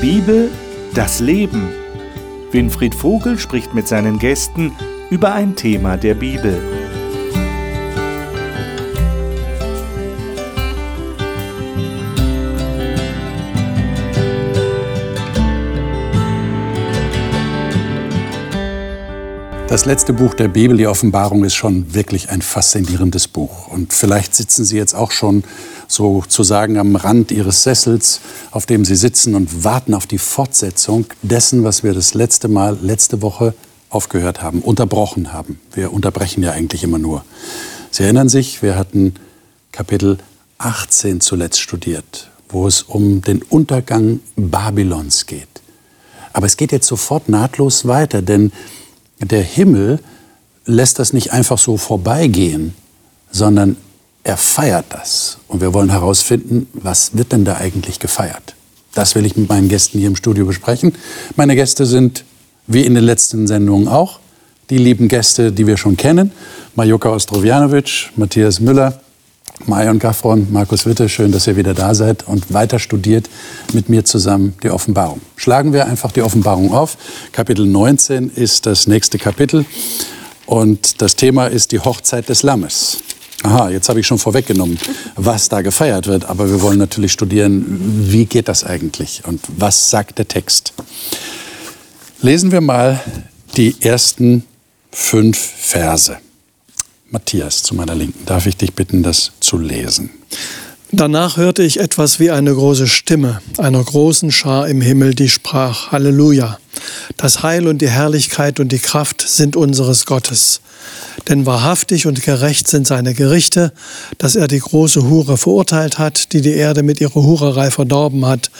Bibel, das Leben. Winfried Vogel spricht mit seinen Gästen über ein Thema der Bibel. Das letzte Buch der Bibel, die Offenbarung, ist schon wirklich ein faszinierendes Buch. Und vielleicht sitzen Sie jetzt auch schon sozusagen am Rand Ihres Sessels, auf dem Sie sitzen und warten auf die Fortsetzung dessen, was wir das letzte Mal, letzte Woche aufgehört haben, unterbrochen haben. Wir unterbrechen ja eigentlich immer nur. Sie erinnern sich, wir hatten Kapitel 18 zuletzt studiert, wo es um den Untergang Babylons geht. Aber es geht jetzt sofort nahtlos weiter, denn der Himmel lässt das nicht einfach so vorbeigehen, sondern er feiert das. Und wir wollen herausfinden, was wird denn da eigentlich gefeiert? Das will ich mit meinen Gästen hier im Studio besprechen. Meine Gäste sind, wie in den letzten Sendungen auch, die lieben Gäste, die wir schon kennen. Majoka Ostrovjanovic, Matthias Müller, Marion Gaffron, Markus Witte, schön, dass ihr wieder da seid und weiter studiert mit mir zusammen die Offenbarung. Schlagen wir einfach die Offenbarung auf. Kapitel 19 ist das nächste Kapitel und das Thema ist die Hochzeit des Lammes. Aha, jetzt habe ich schon vorweggenommen, was da gefeiert wird, aber wir wollen natürlich studieren, wie geht das eigentlich und was sagt der Text. Lesen wir mal die ersten fünf Verse. Matthias zu meiner Linken, darf ich dich bitten, das zu lesen? Danach hörte ich etwas wie eine große Stimme einer großen Schar im Himmel, die sprach, Halleluja, das Heil und die Herrlichkeit und die Kraft sind unseres Gottes. Denn wahrhaftig und gerecht sind seine Gerichte, dass er die große Hure verurteilt hat, die die Erde mit ihrer Hurerei verdorben hat,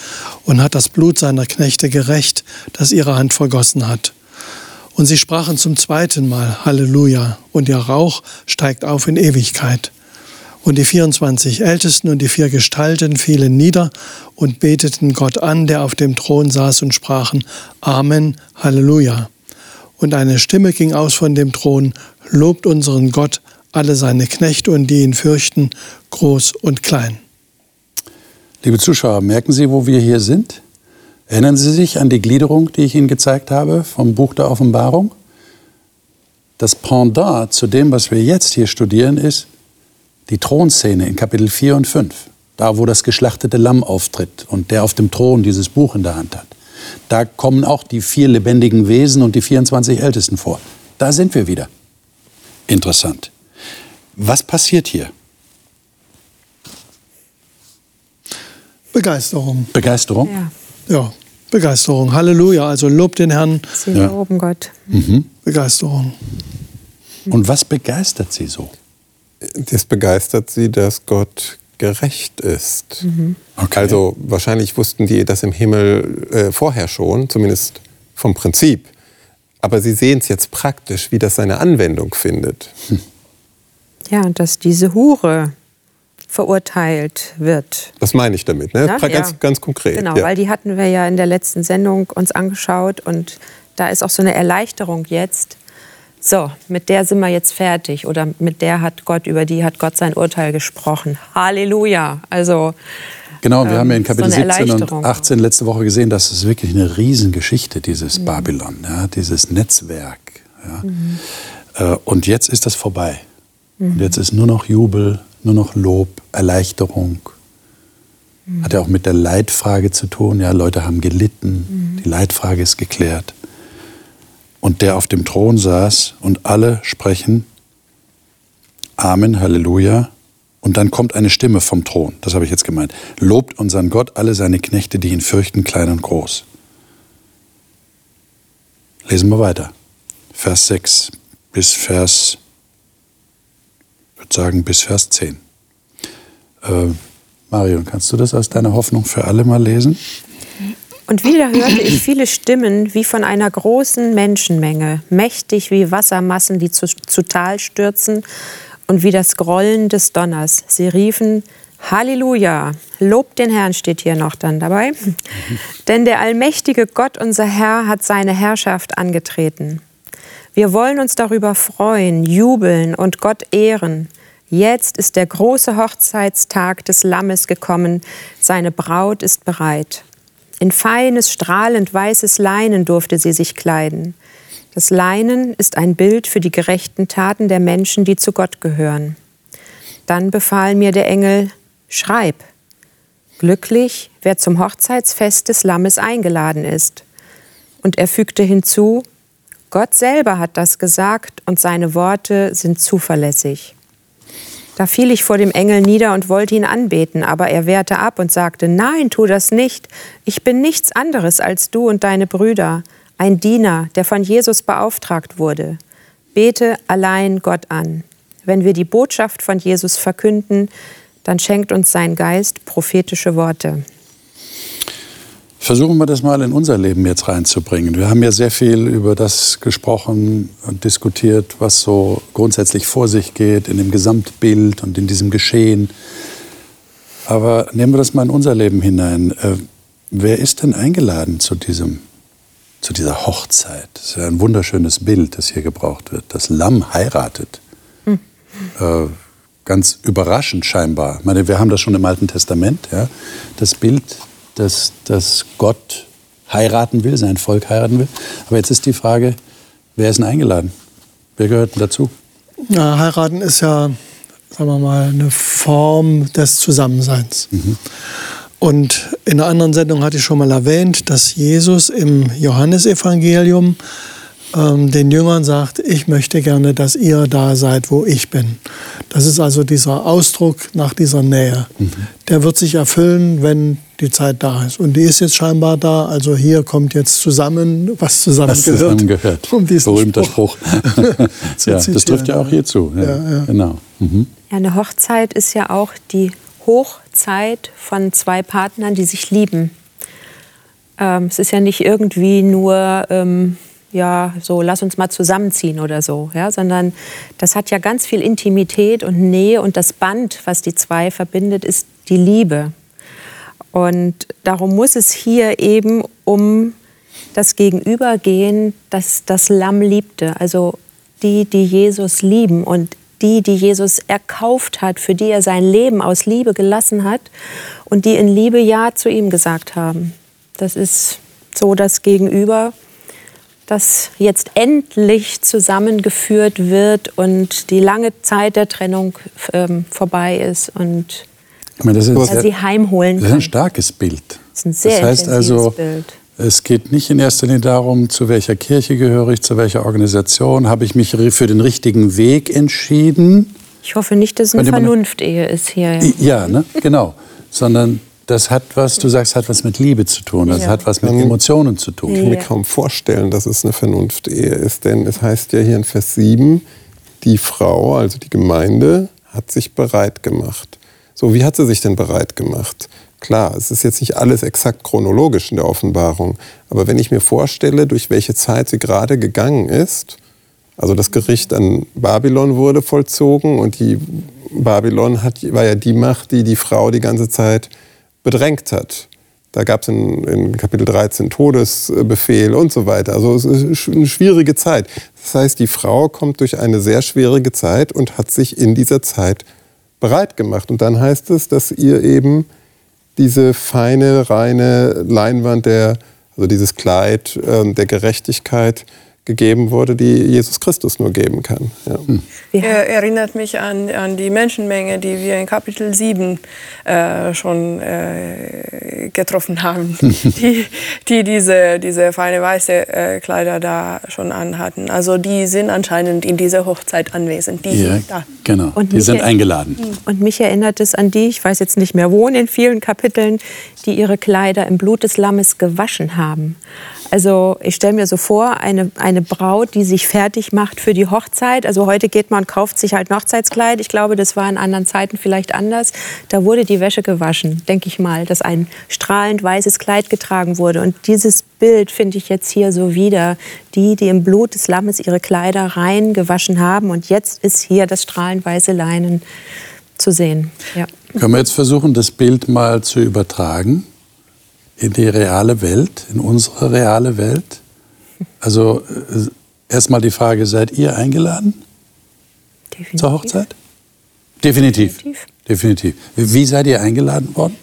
und hat das Blut seiner Knechte gerecht, das ihre Hand vergossen hat. Und sie sprachen zum zweiten Mal Halleluja, und ihr Rauch steigt auf in Ewigkeit. Und die 24 Ältesten und die vier Gestalten fielen nieder und beteten Gott an, der auf dem Thron saß, und sprachen Amen, Halleluja. Und eine Stimme ging aus von dem Thron, lobt unseren Gott, alle seine Knechte und die ihn fürchten, groß und klein. Liebe Zuschauer, merken Sie, wo wir hier sind? Erinnern Sie sich an die Gliederung, die ich Ihnen gezeigt habe vom Buch der Offenbarung? Das Pendant zu dem, was wir jetzt hier studieren, ist die Thronszene in Kapitel 4 und 5. Da, wo das geschlachtete Lamm auftritt und der auf dem Thron dieses Buch in der Hand hat. Da kommen auch die vier lebendigen Wesen und die 24 Ältesten vor. Da sind wir wieder. Interessant. Was passiert hier? Begeisterung. Begeisterung? Ja. Ja, Begeisterung. Halleluja. Also lob den Herrn. Sie ja. loben Gott. Mhm. Begeisterung. Und was begeistert Sie so? Das begeistert Sie, dass Gott gerecht ist. Mhm. Okay. Also wahrscheinlich wussten die das im Himmel äh, vorher schon, zumindest vom Prinzip. Aber sie sehen es jetzt praktisch, wie das seine Anwendung findet. Hm. Ja, und dass diese Hure verurteilt wird. Das meine ich damit, ne? Na, ganz, ja. ganz konkret. Genau, ja. weil die hatten wir ja in der letzten Sendung uns angeschaut und da ist auch so eine Erleichterung jetzt. So, mit der sind wir jetzt fertig oder mit der hat Gott, über die hat Gott sein Urteil gesprochen. Halleluja. Also Genau, wir ähm, haben ja in Kapitel so 17 und 18 letzte Woche gesehen, das ist wirklich eine Riesengeschichte, dieses mhm. Babylon, ja, dieses Netzwerk. Ja. Mhm. Äh, und jetzt ist das vorbei. Mhm. Und jetzt ist nur noch Jubel, nur noch Lob, Erleichterung. Mhm. Hat ja auch mit der Leitfrage zu tun. Ja, Leute haben gelitten, mhm. die Leitfrage ist geklärt. Und der auf dem Thron saß und alle sprechen Amen, Halleluja. Und dann kommt eine Stimme vom Thron, das habe ich jetzt gemeint. Lobt unseren Gott alle seine Knechte, die ihn fürchten, klein und groß. Lesen wir weiter. Vers 6 bis Vers würde sagen bis Vers 10. Äh, Marion, kannst du das aus deiner Hoffnung für alle mal lesen? Und wieder hörte ich viele Stimmen wie von einer großen Menschenmenge, mächtig wie Wassermassen, die zu, zu Tal stürzen und wie das Grollen des Donners. Sie riefen, Halleluja, lobt den Herrn steht hier noch dann dabei. Mhm. Denn der allmächtige Gott, unser Herr, hat seine Herrschaft angetreten. Wir wollen uns darüber freuen, jubeln und Gott ehren. Jetzt ist der große Hochzeitstag des Lammes gekommen, seine Braut ist bereit. In feines, strahlend weißes Leinen durfte sie sich kleiden. Das Leinen ist ein Bild für die gerechten Taten der Menschen, die zu Gott gehören. Dann befahl mir der Engel, schreib, glücklich, wer zum Hochzeitsfest des Lammes eingeladen ist. Und er fügte hinzu, Gott selber hat das gesagt und seine Worte sind zuverlässig. Da fiel ich vor dem Engel nieder und wollte ihn anbeten, aber er wehrte ab und sagte, nein, tu das nicht. Ich bin nichts anderes als du und deine Brüder, ein Diener, der von Jesus beauftragt wurde. Bete allein Gott an. Wenn wir die Botschaft von Jesus verkünden, dann schenkt uns sein Geist prophetische Worte. Versuchen wir das mal in unser Leben jetzt reinzubringen. Wir haben ja sehr viel über das gesprochen und diskutiert, was so grundsätzlich vor sich geht in dem Gesamtbild und in diesem Geschehen. Aber nehmen wir das mal in unser Leben hinein. Äh, wer ist denn eingeladen zu diesem, zu dieser Hochzeit? Das ist ja ein wunderschönes Bild, das hier gebraucht wird. Das Lamm heiratet. Hm. Äh, ganz überraschend scheinbar. Ich meine, wir haben das schon im Alten Testament, ja, das Bild dass, dass Gott heiraten will, sein Volk heiraten will. Aber jetzt ist die Frage, wer ist denn eingeladen? Wer gehört denn dazu? Ja, heiraten ist ja, sagen wir mal, eine Form des Zusammenseins. Mhm. Und in einer anderen Sendung hatte ich schon mal erwähnt, dass Jesus im Johannesevangelium ähm, den Jüngern sagt, ich möchte gerne, dass ihr da seid, wo ich bin. Das ist also dieser Ausdruck nach dieser Nähe. Mhm. Der wird sich erfüllen, wenn die Zeit da ist. Und die ist jetzt scheinbar da. Also hier kommt jetzt zusammen, was zusammengehört. gehört. Um diesen Berühmter Spruch. Spruch. ja, das trifft ja auch hier zu. Ja, ja, ja. Genau. Mhm. eine Hochzeit ist ja auch die Hochzeit von zwei Partnern, die sich lieben. Ähm, es ist ja nicht irgendwie nur ähm, ja, so lass uns mal zusammenziehen oder so, ja, sondern das hat ja ganz viel Intimität und Nähe und das Band, was die zwei verbindet, ist die Liebe. Und darum muss es hier eben um das Gegenüber gehen, das das Lamm liebte, also die, die Jesus lieben und die, die Jesus erkauft hat, für die er sein Leben aus Liebe gelassen hat und die in Liebe Ja zu ihm gesagt haben. Das ist so das Gegenüber das jetzt endlich zusammengeführt wird und die lange Zeit der Trennung ähm, vorbei ist und meine, das ist, sie heimholen kann. Das ist ein starkes Bild. Das ist ein sehr das heißt also, Bild. Es geht nicht in erster Linie darum, zu welcher Kirche gehöre ich, zu welcher Organisation, habe ich mich für den richtigen Weg entschieden. Ich hoffe nicht, dass es eine Vernunftehe ist hier. Ja, ja ne? genau. Sondern das hat was, du sagst, hat was mit Liebe zu tun, das ja. hat was mit Emotionen zu tun. Ich kann mir kaum vorstellen, dass es eine Vernunft-Ehe ist, denn es heißt ja hier in Vers 7, die Frau, also die Gemeinde, hat sich bereit gemacht. So, wie hat sie sich denn bereit gemacht? Klar, es ist jetzt nicht alles exakt chronologisch in der Offenbarung, aber wenn ich mir vorstelle, durch welche Zeit sie gerade gegangen ist, also das Gericht an Babylon wurde vollzogen und die Babylon hat, war ja die Macht, die die Frau die ganze Zeit bedrängt hat. Da gab es in, in, Kapitel 13 Todesbefehl und so weiter. Also es ist eine schwierige Zeit. Das heißt, die Frau kommt durch eine sehr schwierige Zeit und hat sich in dieser Zeit bereit gemacht. Und dann heißt es, dass ihr eben diese feine, reine Leinwand, der, also dieses Kleid äh, der Gerechtigkeit gegeben wurde, die Jesus Christus nur geben kann. Ja. Hm. Er erinnert mich an, an die Menschenmenge, die wir in Kapitel 7 äh, schon äh, getroffen haben, die, die diese, diese feine weiße äh, Kleider da schon anhatten. Also die sind anscheinend in dieser Hochzeit anwesend. Die ja, sind da. Genau, und die sind eingeladen. Und mich erinnert es an die, ich weiß jetzt nicht mehr wo, in vielen Kapiteln, die ihre Kleider im Blut des Lammes gewaschen haben. Also ich stelle mir so vor, eine, eine Braut, die sich fertig macht für die Hochzeit. Also heute geht man und kauft sich halt ein Hochzeitskleid. Ich glaube, das war in anderen Zeiten vielleicht anders. Da wurde die Wäsche gewaschen, denke ich mal, dass ein strahlend weißes Kleid getragen wurde. Und dieses Bild finde ich jetzt hier so wieder. Die, die im Blut des Lammes ihre Kleider rein gewaschen haben. Und jetzt ist hier das strahlend weiße Leinen zu sehen. Ja. Können wir jetzt versuchen, das Bild mal zu übertragen? In die reale Welt, in unsere reale Welt? Also äh, erstmal die Frage, seid ihr eingeladen Definitiv. zur Hochzeit? Definitiv. Definitiv. Definitiv. Wie seid ihr eingeladen worden?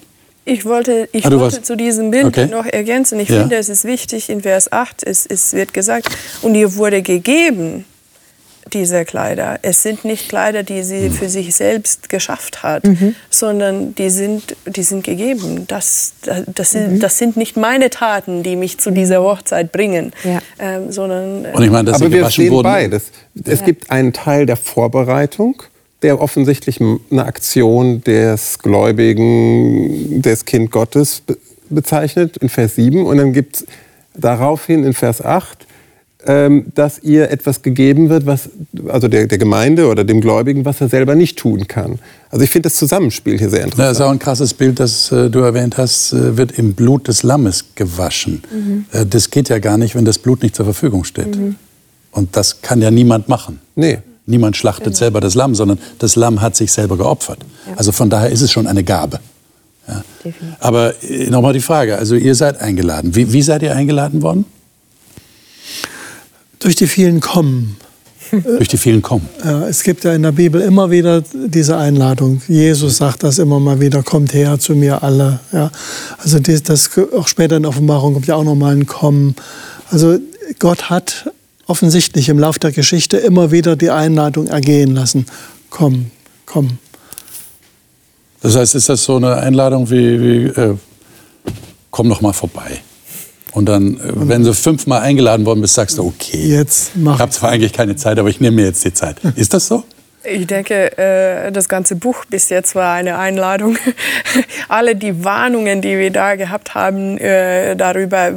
Ich wollte, ich Ah, wollte warst- zu diesem Bild Okay. noch ergänzen. Ich Ja. finde, es ist wichtig, in Vers 8, es, es wird gesagt, und ihr wurde gegeben, diese Kleider. Es sind nicht Kleider, die sie für sich selbst geschafft hat, sondern die sind, die sind gegeben. Das, das, sind, das sind nicht meine Taten, die mich zu dieser Hochzeit bringen, Ja. ähm, sondern äh, Und ich meine, dass Aber sie wir stehen wurden. beides. Es gibt einen Teil der Vorbereitung, der offensichtlich eine Aktion des Gläubigen, des Kind Gottes be- bezeichnet in Vers 7. Und dann gibt es daraufhin in Vers 8, ähm, dass ihr etwas gegeben wird, was, also der, der Gemeinde oder dem Gläubigen, was er selber nicht tun kann. Also ich finde das Zusammenspiel hier sehr interessant. das ist auch ein krasses Bild, das äh, du erwähnt hast, äh, wird im Blut des Lammes gewaschen. Äh, das geht ja gar nicht, wenn das Blut nicht zur Verfügung steht. Und das kann ja niemand machen. Nee. Niemand schlachtet selber das Lamm, sondern das Lamm hat sich selber geopfert. Also von daher ist es schon eine Gabe. Ja. Definitiv. Aber äh, nochmal die Frage, also ihr seid eingeladen. Wie, wie seid ihr eingeladen worden? Durch die vielen Kommen. Durch die vielen Kommen. Ja, es gibt ja in der Bibel immer wieder diese Einladung. Jesus sagt das immer mal wieder, kommt her zu mir alle. Ja. Also das, das auch später in der Offenbarung kommt ja auch noch mal ein Kommen. Also Gott hat offensichtlich im Lauf der Geschichte immer wieder die Einladung ergehen lassen. Komm, komm. Das heißt, ist das so eine Einladung wie, wie äh, komm doch mal vorbei. Und dann, äh, wenn du fünfmal eingeladen worden bist, sagst du, okay. Jetzt mach Ich habe zwar eigentlich keine Zeit, aber ich nehme mir jetzt die Zeit. Ist das so? Ich denke, äh, das ganze Buch bis jetzt war eine Einladung. Alle die Warnungen, die wir da gehabt haben, äh, darüber,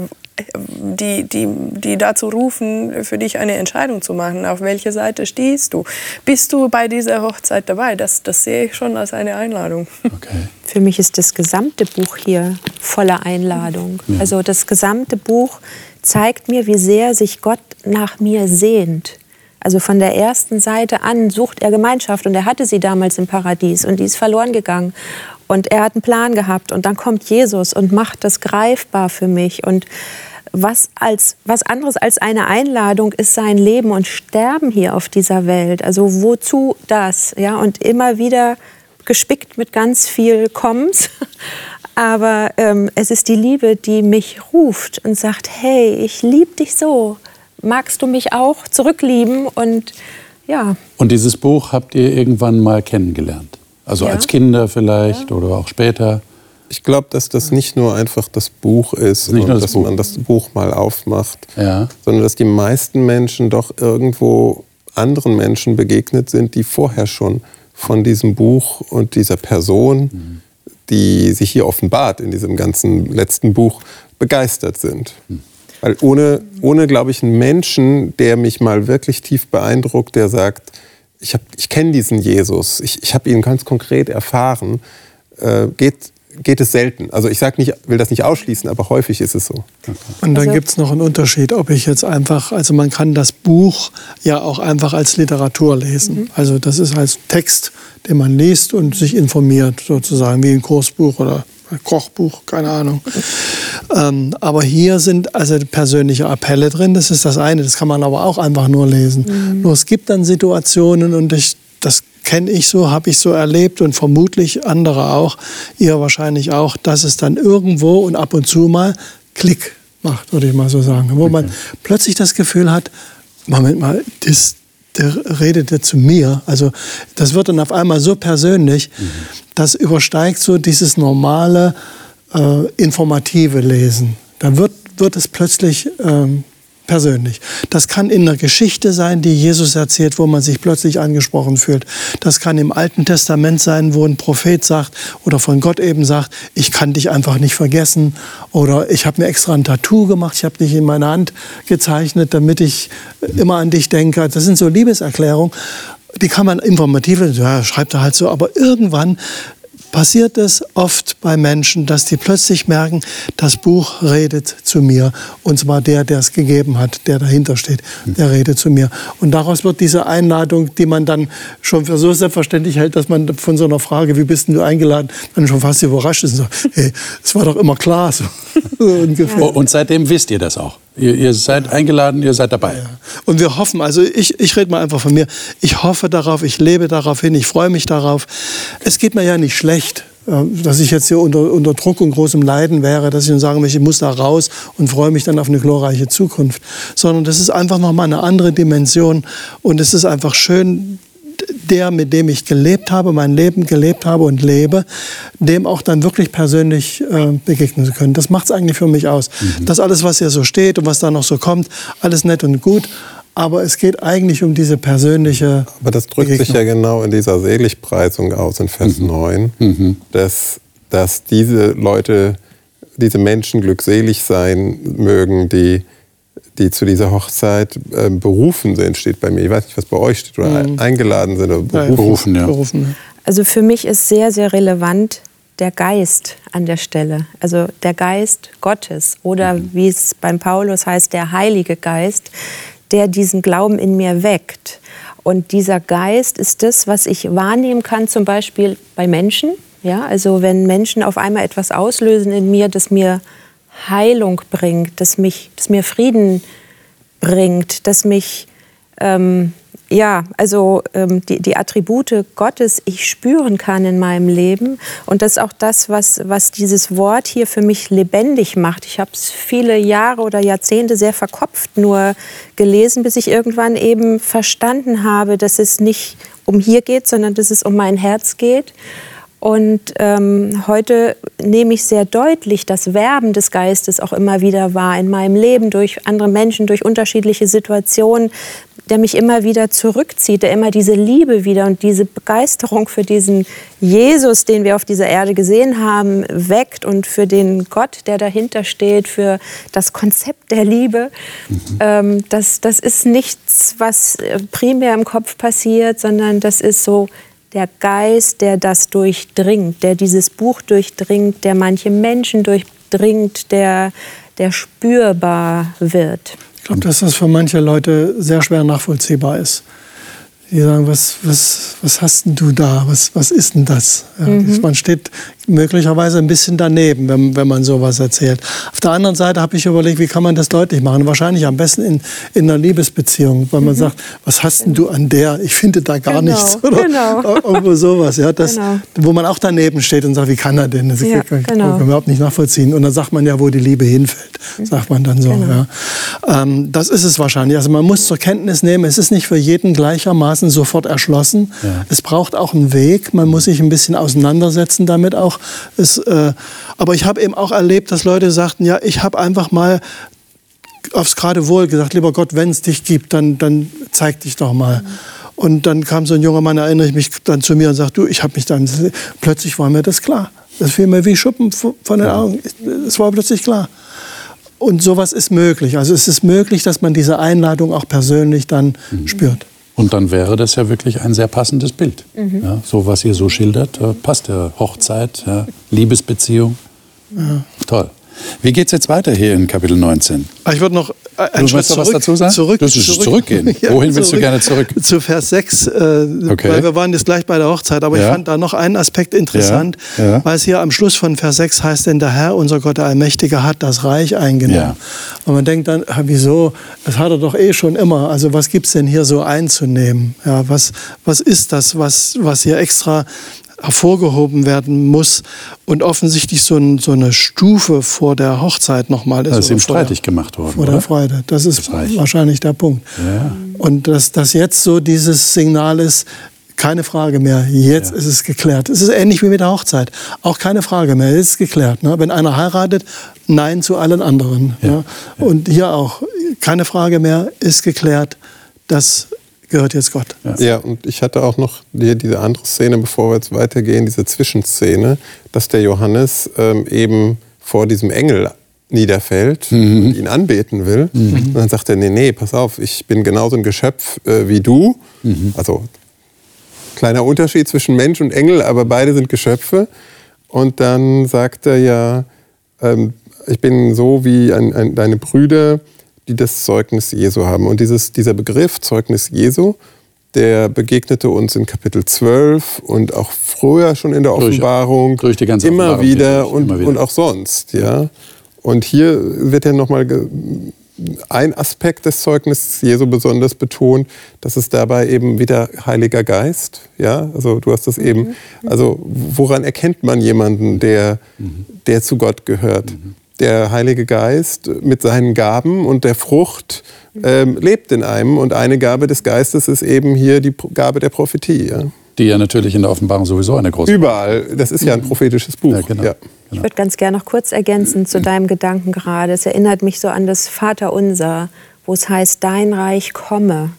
die, die, die dazu rufen, für dich eine Entscheidung zu machen. Auf welche Seite stehst du? Bist du bei dieser Hochzeit dabei? Das, das sehe ich schon als eine Einladung. Okay. Für mich ist das gesamte Buch hier voller Einladung. Also das gesamte Buch zeigt mir, wie sehr sich Gott nach mir sehnt. Also von der ersten Seite an sucht er Gemeinschaft und er hatte sie damals im Paradies und die ist verloren gegangen. Und er hat einen Plan gehabt und dann kommt Jesus und macht das greifbar für mich. Und was, als, was anderes als eine Einladung ist sein Leben und Sterben hier auf dieser Welt. Also wozu das? Ja, und immer wieder gespickt mit ganz viel Kommens. Aber ähm, es ist die Liebe, die mich ruft und sagt, hey, ich liebe dich so. Magst du mich auch zurücklieben? Und ja, Und dieses Buch habt ihr irgendwann mal kennengelernt? Also Ja. als Kinder vielleicht oder auch später? Ich glaube, dass das nicht nur einfach das Buch ist Nicht und das dass Buch. man das Buch mal aufmacht, Ja. sondern dass die meisten Menschen doch irgendwo anderen Menschen begegnet sind, die vorher schon von diesem Buch und dieser Person, die sich hier offenbart in diesem ganzen letzten Buch, begeistert sind. Weil ohne, ohne glaube ich, einen Menschen, der mich mal wirklich tief beeindruckt, der sagt, ich, hab- ich kenne diesen Jesus, ich, ich habe ihn ganz konkret erfahren, äh, geht, geht es selten. Also ich sag nicht, will das nicht ausschließen, aber häufig ist es so. Und dann Also- gibt es noch einen Unterschied, ob ich jetzt einfach, also man kann das Buch ja auch einfach als Literatur lesen. Also das ist als Text, den man liest und sich informiert, sozusagen wie ein Kursbuch oder ein Kochbuch, keine Ahnung. Ähm, aber hier sind also persönliche Appelle drin, das ist das eine, das kann man aber auch einfach nur lesen. Nur es gibt dann Situationen und ich, das kenne ich so, habe ich so erlebt und vermutlich andere auch, ihr wahrscheinlich auch, dass es dann irgendwo und ab und zu mal Klick macht, würde ich mal so sagen. Wo man plötzlich das Gefühl hat, Moment mal, das, der redet ja zu mir. Also das wird dann auf einmal so persönlich, das übersteigt so dieses normale äh, informative Lesen. Dann wird, wird es plötzlich ähm, persönlich. Das kann in einer Geschichte sein, die Jesus erzählt, wo man sich plötzlich angesprochen fühlt. Das kann im Alten Testament sein, wo ein Prophet sagt oder von Gott eben sagt, ich kann dich einfach nicht vergessen oder ich habe mir extra ein Tattoo gemacht, ich habe dich in meine Hand gezeichnet, damit ich immer an dich denke. Das sind so Liebeserklärungen, die kann man informativ, ja, schreibt er halt so, aber irgendwann passiert es oft bei Menschen, dass die plötzlich merken, das Buch redet zu mir. Und zwar der, der es gegeben hat, der dahinter steht, der redet zu mir. Und daraus wird diese Einladung, die man dann schon für so selbstverständlich hält, dass man von so einer Frage, wie bist denn du eingeladen, dann schon fast überrascht ist. Und so, hey, es war doch immer klar, so, so ungefähr. Oh, und seitdem wisst ihr das auch. Ihr, ihr seid eingeladen, ihr seid dabei. Und wir hoffen, also ich, ich rede mal einfach von mir, ich hoffe darauf, ich lebe darauf hin, ich freue mich darauf. Es geht mir ja nicht schlecht. äh, dass ich jetzt hier unter, unter Druck und großem Leiden wäre, dass ich nun sagen möchte, ich muss da raus und freue mich dann auf eine glorreiche Zukunft. Sondern das ist einfach nochmal eine andere Dimension. Und es ist einfach schön, der, mit dem ich gelebt habe, mein Leben gelebt habe und lebe, dem auch dann wirklich persönlich äh, begegnen zu können. Das macht es eigentlich für mich aus. Mhm. Das alles, was hier so steht und was da noch so kommt, alles nett und gut. Aber es geht eigentlich um diese persönliche. Aber das drückt Begegnung. sich ja genau in dieser Seligpreisung aus in Vers mhm. 9, mhm. Dass, dass diese Leute, diese Menschen glückselig sein mögen, die die zu dieser Hochzeit äh, berufen sind, steht bei mir. Ich weiß nicht, was bei euch steht, oder mhm. eingeladen sind oder berufen. berufen, ja. berufen. Also für mich ist sehr, sehr relevant der Geist an der Stelle. Also der Geist Gottes oder mhm. wie es beim Paulus heißt, der Heilige Geist, der diesen Glauben in mir weckt. Und dieser Geist ist das, was ich wahrnehmen kann, zum Beispiel bei Menschen. Ja, also wenn Menschen auf einmal etwas auslösen in mir, das mir Heilung bringt, das, mich, das mir Frieden bringt, das mich, ähm, ja, also ähm, die, die Attribute Gottes ich spüren kann in meinem Leben. Und das ist auch das, was, was dieses Wort hier für mich lebendig macht. Ich habe es viele Jahre oder Jahrzehnte sehr verkopft nur gelesen, bis ich irgendwann eben verstanden habe, dass es nicht um hier geht, sondern dass es um mein Herz geht. Und ähm, heute nehme ich sehr deutlich das Werben des Geistes auch immer wieder wahr in meinem Leben durch andere Menschen, durch unterschiedliche Situationen, der mich immer wieder zurückzieht, der immer diese Liebe wieder und diese Begeisterung für diesen Jesus, den wir auf dieser Erde gesehen haben, weckt und für den Gott, der dahinter steht, für das Konzept der Liebe. Mhm. Ähm, das, das ist nichts, was primär im Kopf passiert, sondern das ist so der Geist, der das durchdringt, der dieses Buch durchdringt, der manche Menschen durchdringt, der, der spürbar wird. Ich glaube, dass das für manche Leute sehr schwer nachvollziehbar ist. Die sagen, was, was, was hast denn du da? Was, was ist denn das? Ja, mhm. Man steht möglicherweise ein bisschen daneben, wenn, wenn man sowas erzählt. Auf der anderen Seite habe ich überlegt, wie kann man das deutlich machen? Wahrscheinlich am besten in, in einer Liebesbeziehung, weil man mhm. sagt, was hast denn du an der? Ich finde da gar genau, nichts. Oder genau. irgendwo sowas. Ja, das, genau. Wo man auch daneben steht und sagt, wie kann er denn? Das ja, kann, genau. kann man überhaupt nicht nachvollziehen. Und dann sagt man ja, wo die Liebe hinfällt, sagt man dann so. Genau. Ja. Ähm, das ist es wahrscheinlich. Also man muss zur Kenntnis nehmen, es ist nicht für jeden gleichermaßen sofort erschlossen. Ja. Es braucht auch einen Weg. Man muss sich ein bisschen auseinandersetzen damit auch. Es, äh, aber ich habe eben auch erlebt, dass Leute sagten, ja, ich habe einfach mal aufs gerade Wohl gesagt, lieber Gott, wenn es dich gibt, dann, dann zeig dich doch mal. Mhm. Und dann kam so ein junger Mann, erinnere ich mich dann zu mir und sagt, du, ich habe mich dann, plötzlich war mir das klar. Das fiel mir wie Schuppen von den Augen. Es war plötzlich klar. Und sowas ist möglich. Also es ist möglich, dass man diese Einladung auch persönlich dann mhm. spürt. Und dann wäre das ja wirklich ein sehr passendes Bild. Mhm. Ja, so was ihr so schildert, äh, passt ja Hochzeit, ja, Liebesbeziehung. Ja. Toll. Wie geht es jetzt weiter hier in Kapitel 19? Ah, ich würde noch einen du Schritt zurück, was dazu sagen? Zurück, du zurück. zurückgehen. Ja, Wohin willst du gerne zurück? Zu Vers 6, äh, okay. weil wir waren jetzt gleich bei der Hochzeit, aber ja. ich fand da noch einen Aspekt interessant, ja. weil es hier am Schluss von Vers 6 heißt, denn der Herr, unser Gott, der Allmächtige, hat das Reich eingenommen. Und man denkt dann, wieso, das hat er doch eh schon immer, also was gibt es denn hier so einzunehmen? Ja, was, was ist das, was, was hier extra hervorgehoben werden muss und offensichtlich so, ein, so eine Stufe vor der Hochzeit nochmal ist. Das ist ihm streitig gemacht worden. Vor oder? der Freude. Das ist das wahrscheinlich der Punkt. Ja. Und dass das jetzt so dieses Signal ist, keine Frage mehr, jetzt ja. ist es geklärt. Es ist ähnlich wie mit der Hochzeit. Auch keine Frage mehr, jetzt ist geklärt. Ne? Wenn einer heiratet, nein zu allen anderen. Ja. Ne? Und hier auch, keine Frage mehr, ist geklärt. Das gehört jetzt Gott. Ja. ja, und ich hatte auch noch hier diese andere Szene, bevor wir jetzt weitergehen, diese Zwischenszene, dass der Johannes ähm, eben vor diesem Engel niederfällt mhm. und ihn anbeten will. Mhm. Und dann sagt er, nee, nee, pass auf, ich bin genauso ein Geschöpf äh, wie du. Mhm. Also kleiner Unterschied zwischen Mensch und Engel, aber beide sind Geschöpfe. Und dann sagt er ja, ähm, ich bin so wie ein, ein, deine Brüder, die das Zeugnis Jesu haben. Und dieses, dieser Begriff Zeugnis Jesu, der begegnete uns in Kapitel 12 und auch früher schon in der Offenbarung. Durch, die ganze immer Offenbarung wieder und, immer wieder und auch sonst. Ja. Und hier wird er nochmal ein Aspekt des Zeugnisses Jesu besonders betont, dass es dabei eben wieder Heiliger Geist, ja, also du hast das eben, also woran erkennt man jemanden, der, der zu Gott gehört? Der Heilige Geist mit seinen Gaben und der Frucht ähm, lebt in einem und eine Gabe des Geistes ist eben hier die Gabe der Prophetie. Ja? Die ja natürlich in der Offenbarung sowieso eine große Überall, das ist ja ein prophetisches Buch. Ja, genau. Ja. Ich würde ganz gerne noch kurz ergänzen zu deinem Gedanken gerade. Es erinnert mich so an das Vaterunser, wo es heißt, dein Reich komme.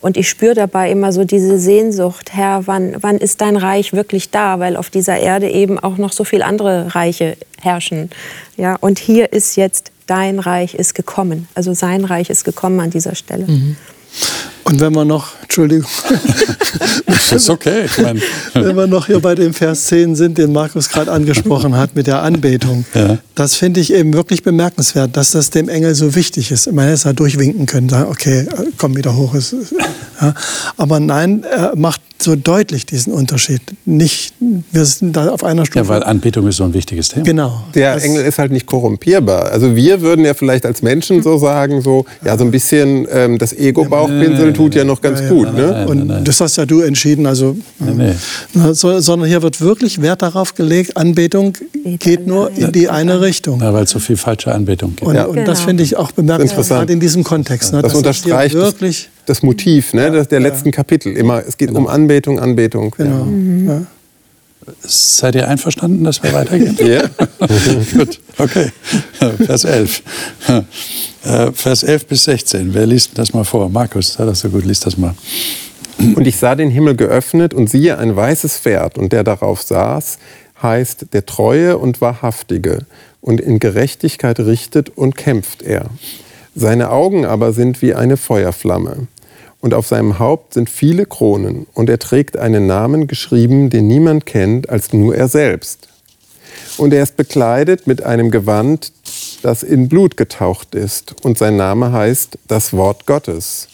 Und ich spüre dabei immer so diese Sehnsucht, Herr, wann, wann ist dein Reich wirklich da? Weil auf dieser Erde eben auch noch so viele andere Reiche herrschen. Ja, und hier ist jetzt, dein Reich ist gekommen. Also sein Reich ist gekommen an dieser Stelle. Und wenn wir noch, Entschuldigung, Das ist okay. Ich meine, wenn wir noch hier bei dem Vers 10 sind, den Markus gerade angesprochen hat mit der Anbetung, Ja. das finde ich eben wirklich bemerkenswert, dass das dem Engel so wichtig ist. Man hätte es ja durchwinken können, sagen, okay, komm wieder hoch. Ja. Aber nein, er macht so deutlich diesen Unterschied. Nicht, wir sind da auf einer Stufe. ja, weil Anbetung ist so ein wichtiges Thema. genau. Der Das- Engel ist halt nicht korrumpierbar. Also wir würden ja vielleicht als Menschen so sagen, so ja so ein bisschen ähm, das Ego-Bauchpinseln tut ja noch ganz gut. Ne? Und das hast ja du entschieden, also nee. Na, so, sondern hier wird wirklich Wert darauf gelegt, Anbetung geht nur in die eine Richtung. Ja, weil es so viel falsche Anbetung gibt. Und, Ja. und das Genau. finde ich auch bemerkenswert, in diesem Kontext. Ne, Das dass unterstreicht hier das, wirklich. das Motiv ne, das der letzten Kapitel. Immer, es geht um Anbetung, Anbetung. Genau. Ja. Seid ihr einverstanden, dass wir weitergehen? Ja. Gut, okay. Vers 11. Äh, Vers 11 bis 16. Wer liest das mal vor? Markus, sei das so gut, liest das mal. Und ich sah den Himmel geöffnet und siehe ein weißes Pferd und der darauf saß, heißt der Treue und Wahrhaftige und in Gerechtigkeit richtet und kämpft er. Seine Augen aber sind wie eine Feuerflamme und auf seinem Haupt sind viele Kronen und er trägt einen Namen geschrieben, den niemand kennt als nur er selbst. Und er ist bekleidet mit einem Gewand, das in Blut getaucht ist und sein Name heißt das Wort Gottes.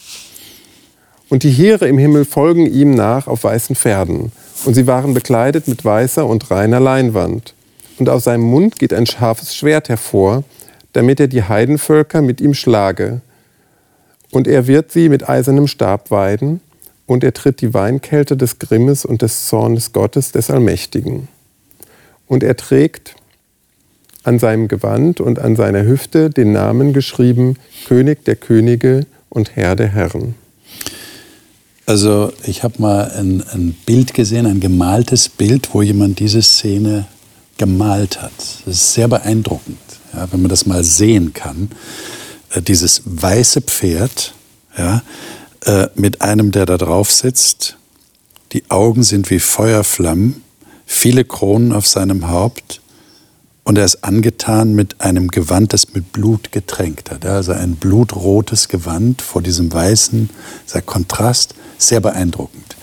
Und die Heere im Himmel folgen ihm nach auf weißen Pferden. Und sie waren bekleidet mit weißer und reiner Leinwand. Und aus seinem Mund geht ein scharfes Schwert hervor, damit er die Heidenvölker mit ihm schlage. Und er wird sie mit eisernem Stab weiden, und er tritt die Weinkälte des Grimmes und des Zornes Gottes des Allmächtigen. Und er trägt an seinem Gewand und an seiner Hüfte den Namen geschrieben, König der Könige und Herr der Herren. Also ich habe mal ein, ein Bild gesehen, ein gemaltes Bild, wo jemand diese Szene gemalt hat. Das ist sehr beeindruckend, ja, wenn man das mal sehen kann. Äh, dieses weiße Pferd ja, äh, mit einem, der da drauf sitzt. Die Augen sind wie Feuerflammen, viele Kronen auf seinem Haupt und er ist angetan mit einem Gewand, das mit Blut getränkt hat. Also ein blutrotes Gewand vor diesem weißen, dieser Kontrast, sehr beeindruckend.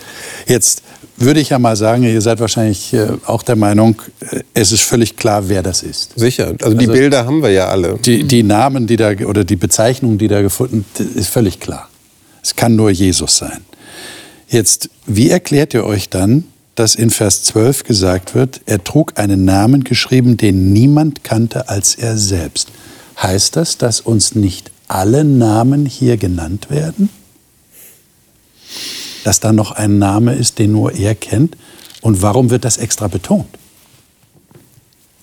Jetzt würde ich ja mal sagen, ihr seid wahrscheinlich äh, auch der Meinung, äh, es ist völlig klar, wer das ist. Sicher, also die Also- Bilder haben wir ja alle. Die, die Namen, die da oder die Bezeichnungen, die da gefunden, ist völlig klar. Es kann nur Jesus sein. Jetzt, wie erklärt ihr euch dann, dass in Vers 12 gesagt wird, er trug einen Namen geschrieben, den niemand kannte als er selbst? Heißt das, dass uns nicht alle Namen hier genannt werden? Dass da noch ein Name ist, den nur er kennt? Und warum wird das extra betont?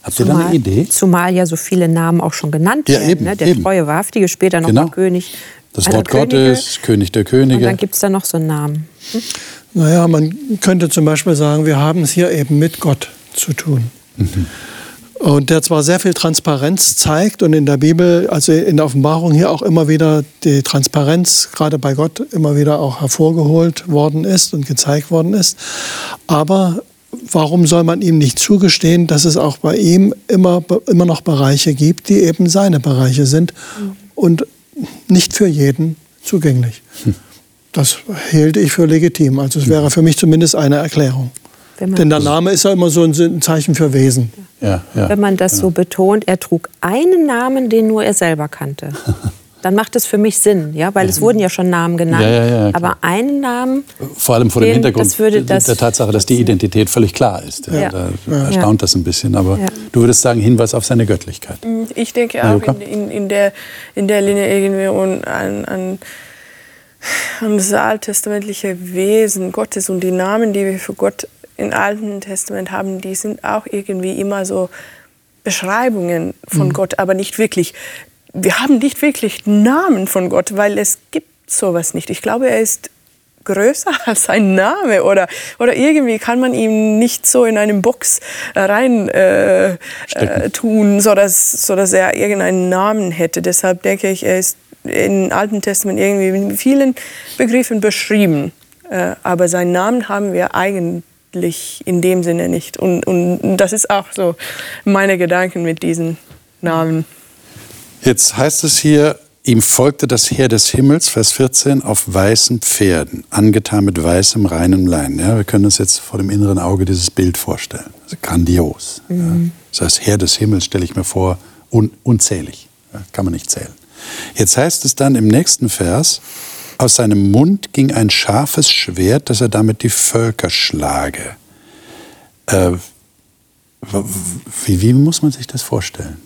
Habt ihr da eine Idee? zumal ja so viele Namen auch schon genannt Ja, werden. eben, ne? Der eben. treue Wahrhaftige, später noch Genau. König. Das Wort Könige. Gottes, König der Und Könige. dann gibt es da noch so einen Namen. Naja, man könnte zum Beispiel sagen, wir haben es hier eben mit Gott zu tun. Und der zwar sehr viel Transparenz zeigt und in der Bibel, also in der Offenbarung hier auch immer wieder die Transparenz, gerade bei Gott, immer wieder auch hervorgeholt worden ist und gezeigt worden ist. Aber warum soll man ihm nicht zugestehen, dass es auch bei ihm immer, immer noch Bereiche gibt, die eben seine Bereiche sind und nicht für jeden zugänglich? Das hielte ich für legitim. Also es wäre für mich zumindest eine Erklärung. Wenn man, Denn der Name ist ja immer so ein Zeichen für Wesen. Ja, ja. wenn man das so betont, er trug einen Namen, den nur er selber kannte. dann macht es für mich Sinn, ja, weil es wurden ja schon Namen genannt. Ja, ja, ja, klar. aber einen Namen, Vor allem vor dem Hintergrund das würde das- der Tatsache, dass die Identität völlig klar ist. Ja, Ja. Da erstaunt das ein bisschen. Aber Ja. du würdest sagen, Hinweis auf seine Göttlichkeit. Ich denke auch in, in, in, der, in der Linie irgendwie und an, an, an das alttestamentliche Wesen Gottes und die Namen, die wir für Gott im Alten Testament haben, die sind auch irgendwie immer so Beschreibungen von Gott, aber nicht wirklich. Wir haben nicht wirklich Namen von Gott, weil es gibt sowas nicht. Ich glaube, er ist größer als sein Name oder, oder irgendwie kann man ihn nicht so in eine Box rein äh, äh, tun, sodass, sodass er irgendeinen Namen hätte. Deshalb denke ich, er ist im Alten Testament irgendwie mit vielen Begriffen beschrieben. Äh, aber seinen Namen haben wir eigentlich in dem Sinne nicht. Und, und das ist auch so meine Gedanken mit diesen Namen. Jetzt heißt es hier, ihm folgte das Heer des Himmels, Vers 14, auf weißen Pferden, angetan mit weißem, reinem Lein. Ja, wir können uns jetzt vor dem inneren Auge dieses Bild vorstellen. Also grandios. Ja. Das heißt, Heer des Himmels stelle ich mir vor, un unzählig. Ja, kann man nicht zählen. Jetzt heißt es dann im nächsten Vers, aus seinem Mund ging ein scharfes Schwert, dass er damit die Völker schlage. Äh, wie, wie muss man sich das vorstellen?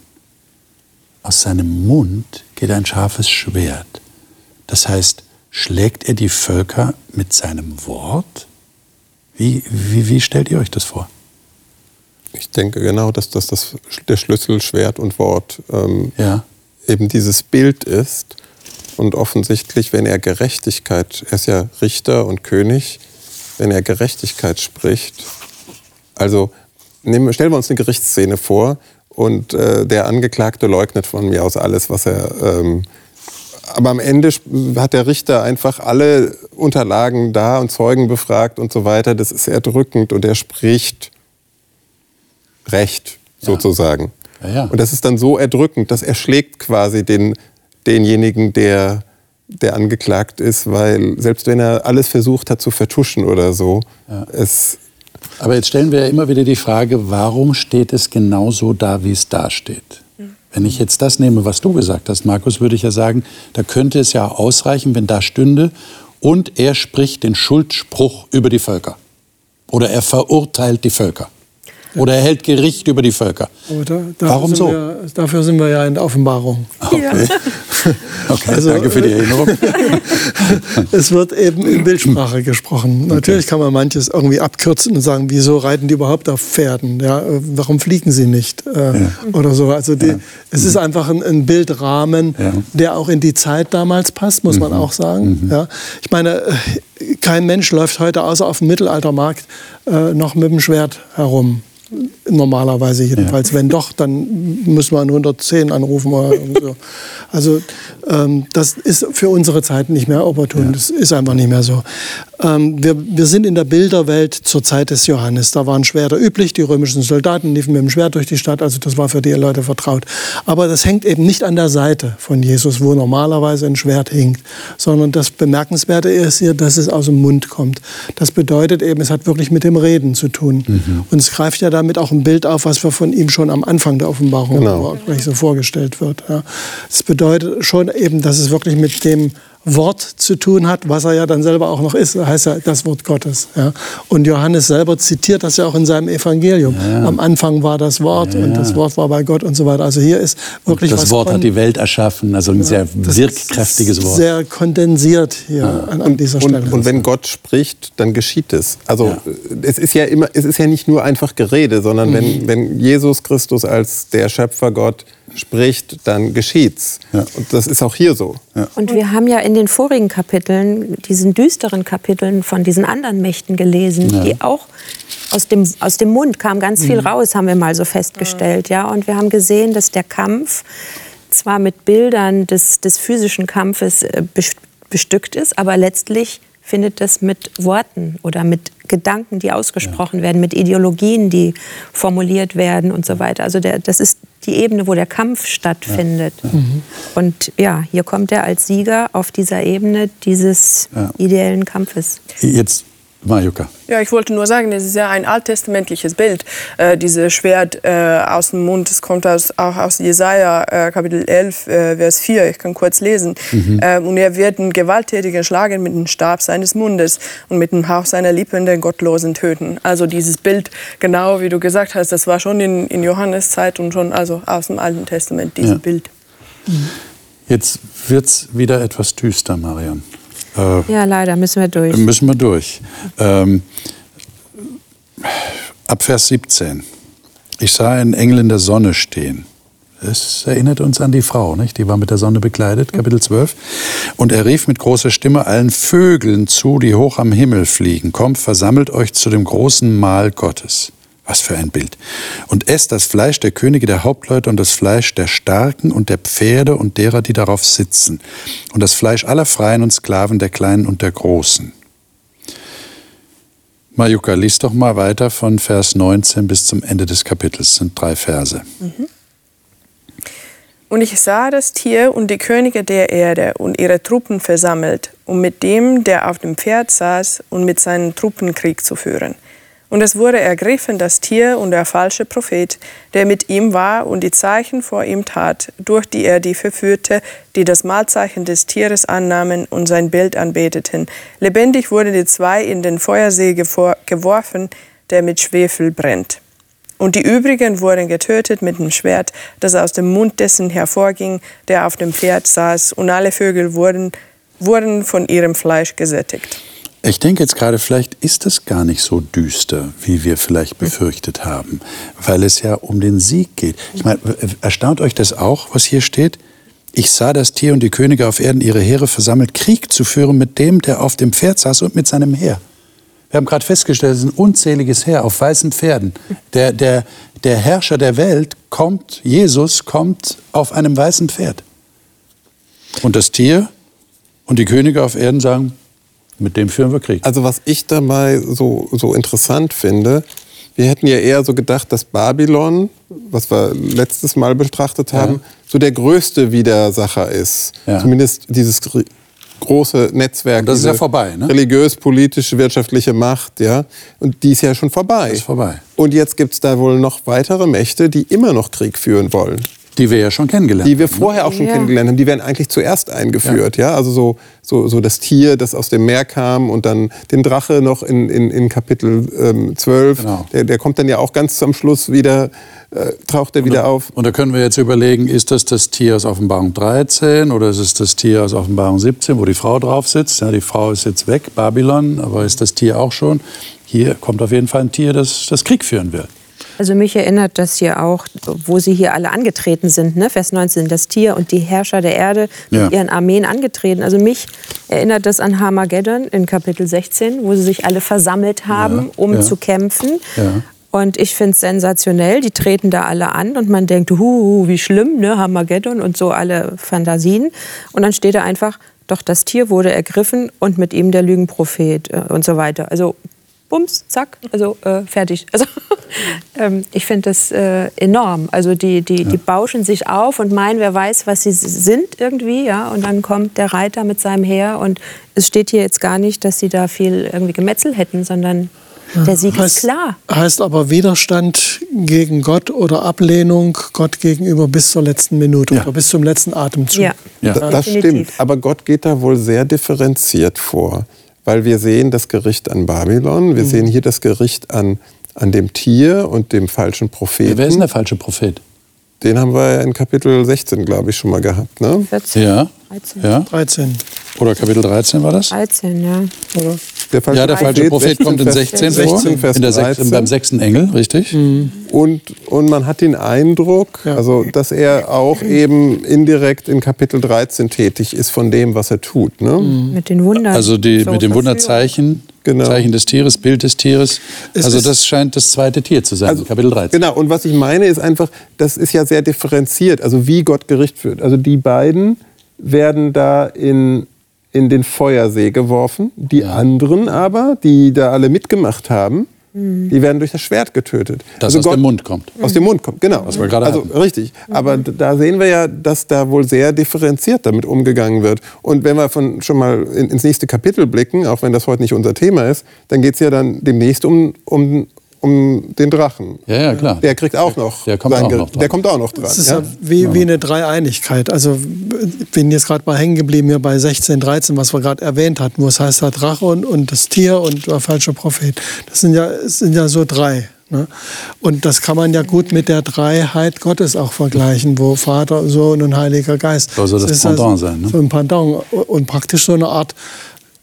Aus seinem Mund geht ein scharfes Schwert. Das heißt, schlägt er die Völker mit seinem Wort? Wie, wie, wie stellt ihr euch das vor? Ich denke genau, dass das, das der Schlüssel Schwert und Wort ähm, Ja. eben dieses Bild ist. Und offensichtlich, wenn er Gerechtigkeit, er ist ja Richter und König, wenn er Gerechtigkeit spricht, also nehmen, stellen wir uns eine Gerichtsszene vor und äh, der Angeklagte leugnet von mir aus alles, was er... Ähm, aber am Ende hat der Richter einfach alle Unterlagen da und Zeugen befragt und so weiter. Das ist erdrückend und er spricht Recht sozusagen. Ja, ja. Und das ist dann so erdrückend, dass er schlägt quasi den, denjenigen, der, der angeklagt ist, weil selbst wenn er alles versucht hat zu vertuschen oder so, es Aber jetzt stellen wir ja immer wieder die Frage, warum steht es genau so da, wie es da steht? Wenn ich jetzt das nehme, was du gesagt hast, Markus, würde ich ja sagen, da könnte es ja ausreichen, wenn da stünde, und er spricht den Schuldspruch über die Völker. Oder er verurteilt die Völker. Oder er hält Gericht über die Völker. Warum sind so? Wir, dafür sind wir ja in der Offenbarung. Okay, okay Also, danke für die äh, Erinnerung. Es wird eben in Bildsprache gesprochen. Natürlich kann man manches irgendwie abkürzen und sagen, wieso reiten die überhaupt auf Pferden? Ja, äh, warum fliegen sie nicht? Äh, Oder so. Also die, es ist einfach ein, ein Bildrahmen, Ja. der auch in die Zeit damals passt, muss man auch sagen. Ja. Ich meine, kein Mensch läuft heute außer auf dem Mittelaltermarkt äh, noch mit dem Schwert herum. Normalerweise jedenfalls. Wenn doch, dann müssen wir an 110 anrufen so. Also ähm, das ist für unsere Zeit nicht mehr opportun. Das ist einfach nicht mehr so. Ähm, wir, wir sind in der Bilderwelt zur Zeit des Johannes. Da waren Schwerter üblich. Die römischen Soldaten liefen mit dem Schwert durch die Stadt. Also das war für die Leute vertraut. Aber das hängt eben nicht an der Seite von Jesus, wo normalerweise ein Schwert hinkt, sondern das Bemerkenswerte ist hier, dass es aus dem Mund kommt. Das bedeutet eben, es hat wirklich mit dem Reden zu tun. Und es greift ja damit auch ein Bild auf, was wir von ihm schon am Anfang der Offenbarung Genau. so vorgestellt wird. Ja. Das bedeutet schon eben, dass es wirklich mit dem Wort zu tun hat, was er ja dann selber auch noch ist. Heißt ja das Wort Gottes. Ja. Und Johannes selber zitiert das ja auch in seinem Evangelium. Am Anfang war das Wort und das Wort war bei Gott und so weiter. Also hier ist wirklich Das was Wort hat die Welt erschaffen, also ein sehr wirkkräftiges Wort. Sehr kondensiert hier an, an dieser Stelle. Und, und wenn Gott spricht, dann geschieht es. Also äh, es ist ja immer, es ist ja nicht nur einfach Gerede, sondern Mhm. wenn, wenn Jesus Christus als der Schöpfer Gott spricht, dann geschieht's. Und das ist auch hier so. Und wir haben ja in den vorigen Kapiteln, diesen düsteren Kapiteln von diesen anderen Mächten gelesen, die auch aus dem, aus dem Mund kam ganz viel raus, haben wir mal so festgestellt. Ja? Und wir haben gesehen, dass der Kampf zwar mit Bildern des, des physischen Kampfes äh, bes- bestückt ist, aber letztlich findet das mit Worten oder mit Gedanken, die ausgesprochen werden, mit Ideologien, die formuliert werden und so weiter. Also der, das ist die Ebene, wo der Kampf stattfindet. Und ja, hier kommt er als Sieger auf dieser Ebene dieses Ja. ideellen Kampfes. Jetzt Majuka. Ja, ich wollte nur sagen, es ist ja ein alttestamentliches Bild. Äh, dieses Schwert äh, aus dem Mund, das kommt aus, auch aus Jesaja, äh, Kapitel 11, äh, Vers 4. Ich kann kurz lesen. Mhm. Ähm, und er wird einen Gewalttätigen schlagen mit dem Stab seines Mundes und mit dem Hauch seiner Lippen den Gottlosen töten. Also dieses Bild, genau wie du gesagt hast, das war schon in, in Johannes Zeit und schon also aus dem Alten Testament, dieses Ja. Bild. Jetzt wird es wieder etwas düster, Marian. Äh, Ja, leider müssen wir durch. müssen wir durch. Ähm, ab Vers 17. Ich sah einen Engel in der Sonne stehen. Es erinnert uns an die Frau, nicht? Die war mit der Sonne bekleidet, Kapitel 12. Und er rief mit großer Stimme allen Vögeln zu, die hoch am Himmel fliegen. Kommt, versammelt euch zu dem großen Mahl Gottes. Was für ein Bild. Und esst das Fleisch der Könige, der Hauptleute und das Fleisch der Starken und der Pferde und derer, die darauf sitzen. Und das Fleisch aller Freien und Sklaven, der Kleinen und der Großen. Majuka, lies doch mal weiter von Vers 19 bis zum Ende des Kapitels. Das sind drei Verse. Und ich sah das Tier und die Könige der Erde und ihre Truppen versammelt, um mit dem, der auf dem Pferd saß, und mit seinen Truppen Krieg zu führen. Und es wurde ergriffen das Tier und der falsche Prophet, der mit ihm war und die Zeichen vor ihm tat, durch die er die verführte, die das Mahlzeichen des Tieres annahmen und sein Bild anbeteten. Lebendig wurden die zwei in den Feuersee geworfen, der mit Schwefel brennt. Und die übrigen wurden getötet mit dem Schwert, das aus dem Mund dessen hervorging, der auf dem Pferd saß, und alle Vögel wurden, wurden von ihrem Fleisch gesättigt. Ich denke jetzt gerade, vielleicht ist es gar nicht so düster, wie wir vielleicht befürchtet haben, weil es ja um den Sieg geht. Ich meine, erstaunt euch das auch, was hier steht? Ich sah das Tier und die Könige auf Erden ihre Heere versammelt, Krieg zu führen mit dem, der auf dem Pferd saß und mit seinem Heer. Wir haben gerade festgestellt, es ist ein unzähliges Heer auf weißen Pferden. Der, der, der Herrscher der Welt kommt, Jesus kommt auf einem weißen Pferd. Und das Tier und die Könige auf Erden sagen, mit dem führen wir Krieg. Also was ich dabei so, so interessant finde, wir hätten ja eher so gedacht, dass Babylon, was wir letztes Mal betrachtet haben, so der größte Widersacher ist. Ja. Zumindest dieses gr- große Netzwerk. Und das ist ja vorbei, ne? Religiös, politische, wirtschaftliche Macht, ja. Und die ist ja schon vorbei. Das ist vorbei. Und jetzt gibt es da wohl noch weitere Mächte, die immer noch Krieg führen wollen. Die wir ja schon kennengelernt Die wir haben. ne? vorher auch schon Ja. kennengelernt haben, die werden eigentlich zuerst eingeführt, ja. Also so, so, so das Tier, das aus dem Meer kam und dann den Drache noch in, in, in Kapitel ähm, 12. Genau. Der, der kommt dann ja auch ganz zum Schluss wieder, äh, taucht er wieder auf. Und da können wir jetzt überlegen, ist das das Tier aus Offenbarung 13 oder ist es das Tier aus Offenbarung 17, wo die Frau drauf sitzt? Ja, die Frau ist jetzt weg, Babylon, aber ist das Tier auch schon? Hier kommt auf jeden Fall ein Tier, das, das Krieg führen wird. Also mich erinnert das hier auch, wo sie hier alle angetreten sind, ne? Vers 19, das Tier und die Herrscher der Erde Ja. mit ihren Armeen angetreten. Also mich erinnert das an Harmageddon in Kapitel 16, wo sie sich alle versammelt haben, Ja, um ja. zu kämpfen. Und ich finde es sensationell, die treten da alle an und man denkt, huhu, wie schlimm, ne, Harmageddon und so alle Fantasien. Und dann steht da einfach, doch das Tier wurde ergriffen und mit ihm der Lügenprophet äh, und so weiter. Also bums, zack, also äh, fertig. Also ähm, ich finde das äh, enorm. Also die, die, die bauschen sich auf und meinen, wer weiß, was sie sind irgendwie, ja. Und dann kommt der Reiter mit seinem Heer und es steht hier jetzt gar nicht, dass sie da viel irgendwie Gemetzel hätten, sondern der Sieg ist heißt, klar. Heißt aber Widerstand gegen Gott oder Ablehnung Gott gegenüber bis zur letzten Minute Ja. oder bis zum letzten Atemzug. Ja. Ja. Da- das definitiv. stimmt. Aber Gott geht da wohl sehr differenziert vor. Weil wir sehen das Gericht an Babylon, Mhm. wir sehen hier das Gericht an, an dem Tier und dem falschen Propheten. Wer ist denn der falsche Prophet? Den haben wir ja in Kapitel 16, glaube ich, schon mal gehabt. Ne? 14, Ja. 13. ja. 13, Oder Kapitel 13 war das? 13, ja. oder? Der falsche Ja, der falsche Prophet kommt in Vers 16 vor, 16, Vers in der sechs, 13. beim sechsten Engel, richtig? Und, und man hat den Eindruck, Ja. also, dass er auch eben indirekt in Kapitel 13 tätig ist von dem, was er tut. Ne? Mit den Wundern. Also die, So mit dem Verführung. Wunderzeichen, Genau. Zeichen des Tieres, Bild des Tieres. Es also das scheint das zweite Tier zu sein, Kapitel 13. Genau, und was ich meine ist einfach, das ist ja sehr differenziert, also wie Gott Gericht führt. Also die beiden werden da in, in den Feuersee geworfen, die Ja. anderen aber, die da alle mitgemacht haben, Die werden durch das Schwert getötet. Das Also aus Gott- dem Mund kommt. Aus dem Mund kommt, genau. Was wir gerade also hatten. richtig. Aber d- da sehen wir ja, dass da wohl sehr differenziert damit umgegangen wird. Und wenn wir von, schon mal in, ins nächste Kapitel blicken, auch wenn das heute nicht unser Thema ist, dann geht es ja dann demnächst um, um, um den Drachen. Ja, ja, klar. Der kriegt auch noch. Der kommt auch Gericht. noch dran. Der kommt auch noch dran. Es ist ja? ja wie, wie eine Dreieinigkeit. Also ich bin jetzt gerade mal hängen geblieben hier bei 16, 13, was wir gerade erwähnt hatten, wo es heißt, der Drache und, und das Tier und der falsche Prophet. Das sind ja, sind ja so drei. Ne? Und das kann man ja gut mit der Dreiheit Gottes auch vergleichen, wo Vater, Sohn und Heiliger Geist. Soll so das ist Pendant sein, ne? So ein Pendant und praktisch so eine Art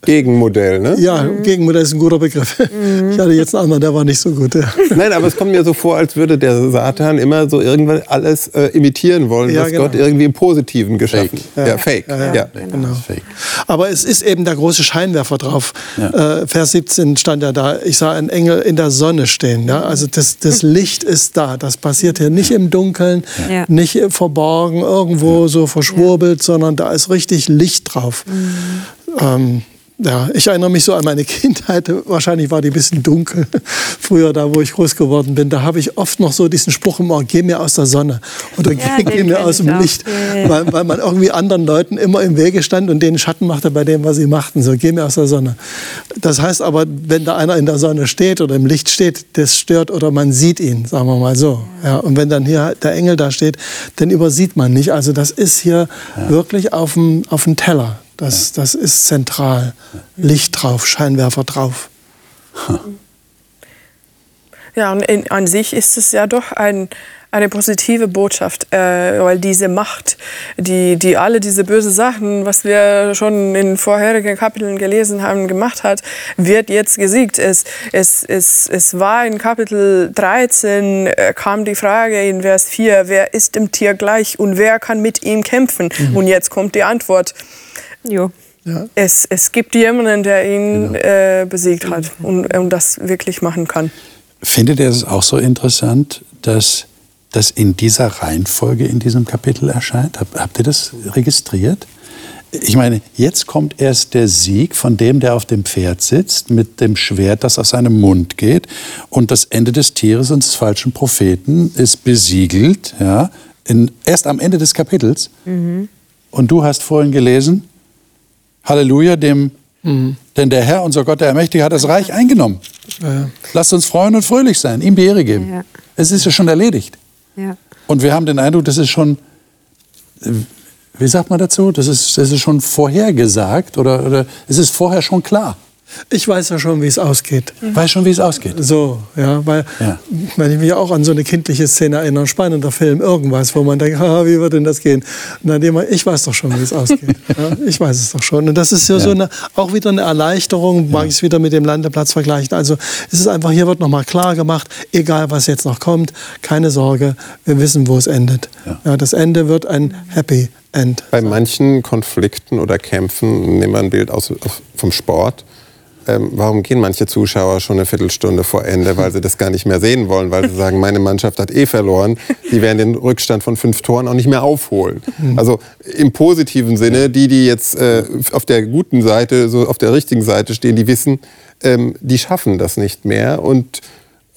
Gegenmodell, ne? Ja, Gegenmodell ist ein guter Begriff. Ich hatte jetzt einen anderen, der war nicht so gut. Ja. Nein, aber es kommt mir so vor, als würde der Satan immer so irgendwann alles äh, imitieren wollen, Ja, was genau. Gott irgendwie im Positiven geschaffen Fake. Ja, fake. Ja, ja. Genau. Fake. Aber es ist eben der große Scheinwerfer drauf. Ja. Äh, Vers 17 stand ja da, ich sah einen Engel in der Sonne stehen. Ja? Also das, das Licht ist da. Das passiert hier nicht im Dunkeln, Ja. nicht verborgen, irgendwo so verschwurbelt, sondern da ist richtig Licht drauf. Ähm, ja, ich erinnere mich so an meine Kindheit. Wahrscheinlich war die ein bisschen dunkel. Früher, da wo ich groß geworden bin, da habe ich oft noch so diesen Spruch im Ohr, geh mir aus der Sonne oder Ja, geh, mir aus dem auch. Licht. Ja, ja. Weil, weil man irgendwie anderen Leuten immer im Wege stand und denen Schatten machte bei dem, was sie machten. So, geh mir aus der Sonne. Das heißt aber, wenn da einer in der Sonne steht oder im Licht steht, das stört oder man sieht ihn, sagen wir mal so. Ja, und wenn dann hier der Engel da steht, dann übersieht man nicht. Also das ist hier wirklich auf dem, auf dem Teller. Das, das ist zentral. Licht drauf, Scheinwerfer drauf. Ja, und in, an sich ist es ja doch ein, eine positive Botschaft, äh, weil diese Macht, die, die alle diese böse Sachen, was wir schon in vorherigen Kapiteln gelesen haben, gemacht hat, wird jetzt gesiegt. Es, es, es, es war in Kapitel 13, äh, kam die Frage in Vers 4, wer ist dem Tier gleich und wer kann mit ihm kämpfen? Und jetzt kommt die Antwort, Jo. es, es gibt jemanden, der ihn äh, besiegt hat und, und das wirklich machen kann. Findet ihr es auch so interessant, dass das in dieser Reihenfolge in diesem Kapitel erscheint? Hab, habt ihr das registriert? Ich meine, jetzt kommt erst der Sieg von dem, der auf dem Pferd sitzt, mit dem Schwert, das aus seinem Mund geht. Und das Ende des Tieres und des falschen Propheten ist besiegelt, ja, in, erst am Ende des Kapitels. Und du hast vorhin gelesen, Halleluja, dem, denn der Herr, unser Gott, der Allmächtige, hat das Reich eingenommen. Lasst uns freuen und fröhlich sein, ihm die Ehre geben. Ja. Es ist ja schon erledigt. Ja. Und wir haben den Eindruck, das ist schon, wie sagt man dazu, das ist, das ist schon vorhergesagt oder, oder es ist vorher schon klar. Ich weiß ja schon, wie es ausgeht. Weiß schon, wie es ausgeht. So, ja, weil Ja. wenn ich mich auch an so eine kindliche Szene erinnere, spannender Film, irgendwas, wo man denkt, haha, wie wird denn das gehen? Und dann immer, ich weiß doch schon, wie es ausgeht. ja, ich weiß es doch schon. Und das ist ja, so Ja. eine, auch wieder eine Erleichterung, mag ich es wieder mit dem Landeplatz vergleichen. Also es ist einfach, hier wird nochmal klar gemacht, egal was jetzt noch kommt, keine Sorge, wir wissen, wo es endet. Ja. Ja. das Ende wird ein Happy End. Bei manchen Konflikten oder Kämpfen, nehmen wir ein Bild aus, vom Sport, ähm, warum gehen manche Zuschauer schon eine Viertelstunde vor Ende, weil sie das gar nicht mehr sehen wollen, weil sie sagen, meine Mannschaft hat eh verloren, die werden den Rückstand von fünf Toren auch nicht mehr aufholen. Also im positiven Sinne, die, die jetzt äh, auf der guten Seite, so auf der richtigen Seite stehen, die wissen, ähm, die schaffen das nicht mehr und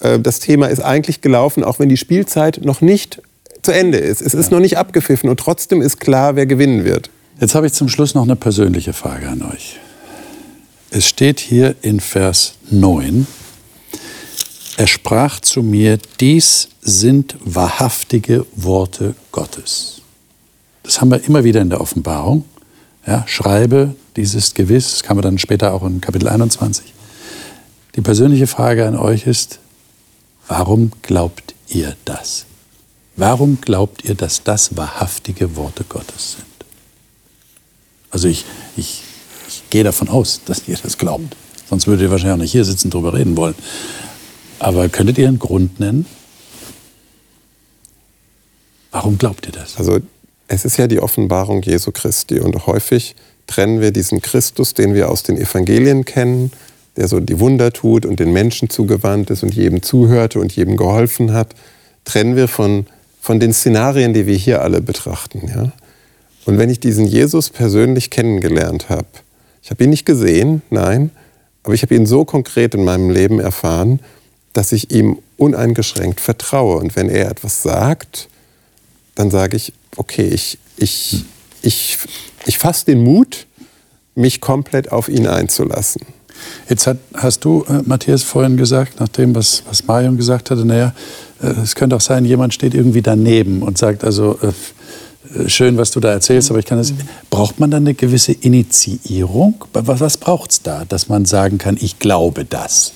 äh, das Thema ist eigentlich gelaufen, auch wenn die Spielzeit noch nicht zu Ende ist. Es ist noch nicht abgepfiffen und trotzdem ist klar, wer gewinnen wird. Jetzt habe ich zum Schluss noch eine persönliche Frage an euch. Es steht hier in Vers 9, er sprach zu mir, dies sind wahrhaftige Worte Gottes. Das haben wir immer wieder in der Offenbarung. Ja, schreibe, dies ist gewiss, das kann man dann später auch in Kapitel 21. Die persönliche Frage an euch ist, warum glaubt ihr das? Warum glaubt ihr, dass das wahrhaftige Worte Gottes sind? Also ich, ich, gehe davon aus, dass ihr das glaubt. Sonst würdet ihr wahrscheinlich auch nicht hier sitzen und drüber reden wollen. Aber könntet ihr einen Grund nennen? Warum glaubt ihr das? Also es ist ja die Offenbarung Jesu Christi und häufig trennen wir diesen Christus, den wir aus den Evangelien kennen, der so die Wunder tut und den Menschen zugewandt ist und jedem zuhörte und jedem geholfen hat, trennen wir von, von den Szenarien, die wir hier alle betrachten. Ja? Und wenn ich diesen Jesus persönlich kennengelernt habe, ich habe ihn nicht gesehen, nein, aber ich habe ihn so konkret in meinem Leben erfahren, dass ich ihm uneingeschränkt vertraue. Und wenn er etwas sagt, dann sage ich, okay, ich, ich, ich, ich fasse den Mut, mich komplett auf ihn einzulassen. Jetzt hat, hast du, äh, Matthias, vorhin gesagt, nach dem, was, was Marion gesagt hatte, naja, äh, es könnte auch sein, jemand steht irgendwie daneben und sagt, also äh, schön, was du da erzählst, aber ich kann das. Braucht man dann eine gewisse Initiierung? Was, was braucht es da, dass man sagen kann, ich glaube das?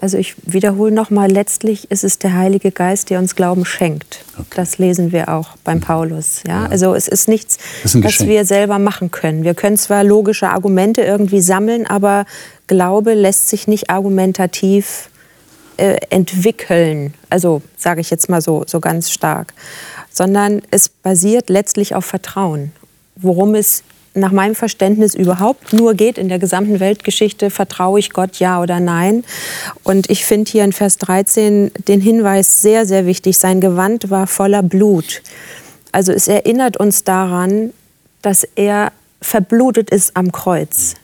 Also ich wiederhole nochmal, letztlich ist es der Heilige Geist, der uns Glauben schenkt. Okay. Das lesen wir auch beim Paulus. Ja? ja. Also es ist nichts, ist was wir selber machen können. Wir können zwar logische Argumente irgendwie sammeln, aber Glaube lässt sich nicht argumentativ äh, entwickeln. Also sage ich jetzt mal so, so ganz stark. Sondern es basiert letztlich auf Vertrauen. Worum es nach meinem Verständnis überhaupt nur geht in der gesamten Weltgeschichte, vertraue ich Gott ja oder nein. Und ich finde hier in Vers 13 den Hinweis sehr, sehr wichtig. Sein Gewand war voller Blut. Also es erinnert uns daran, dass er verblutet ist am Kreuz.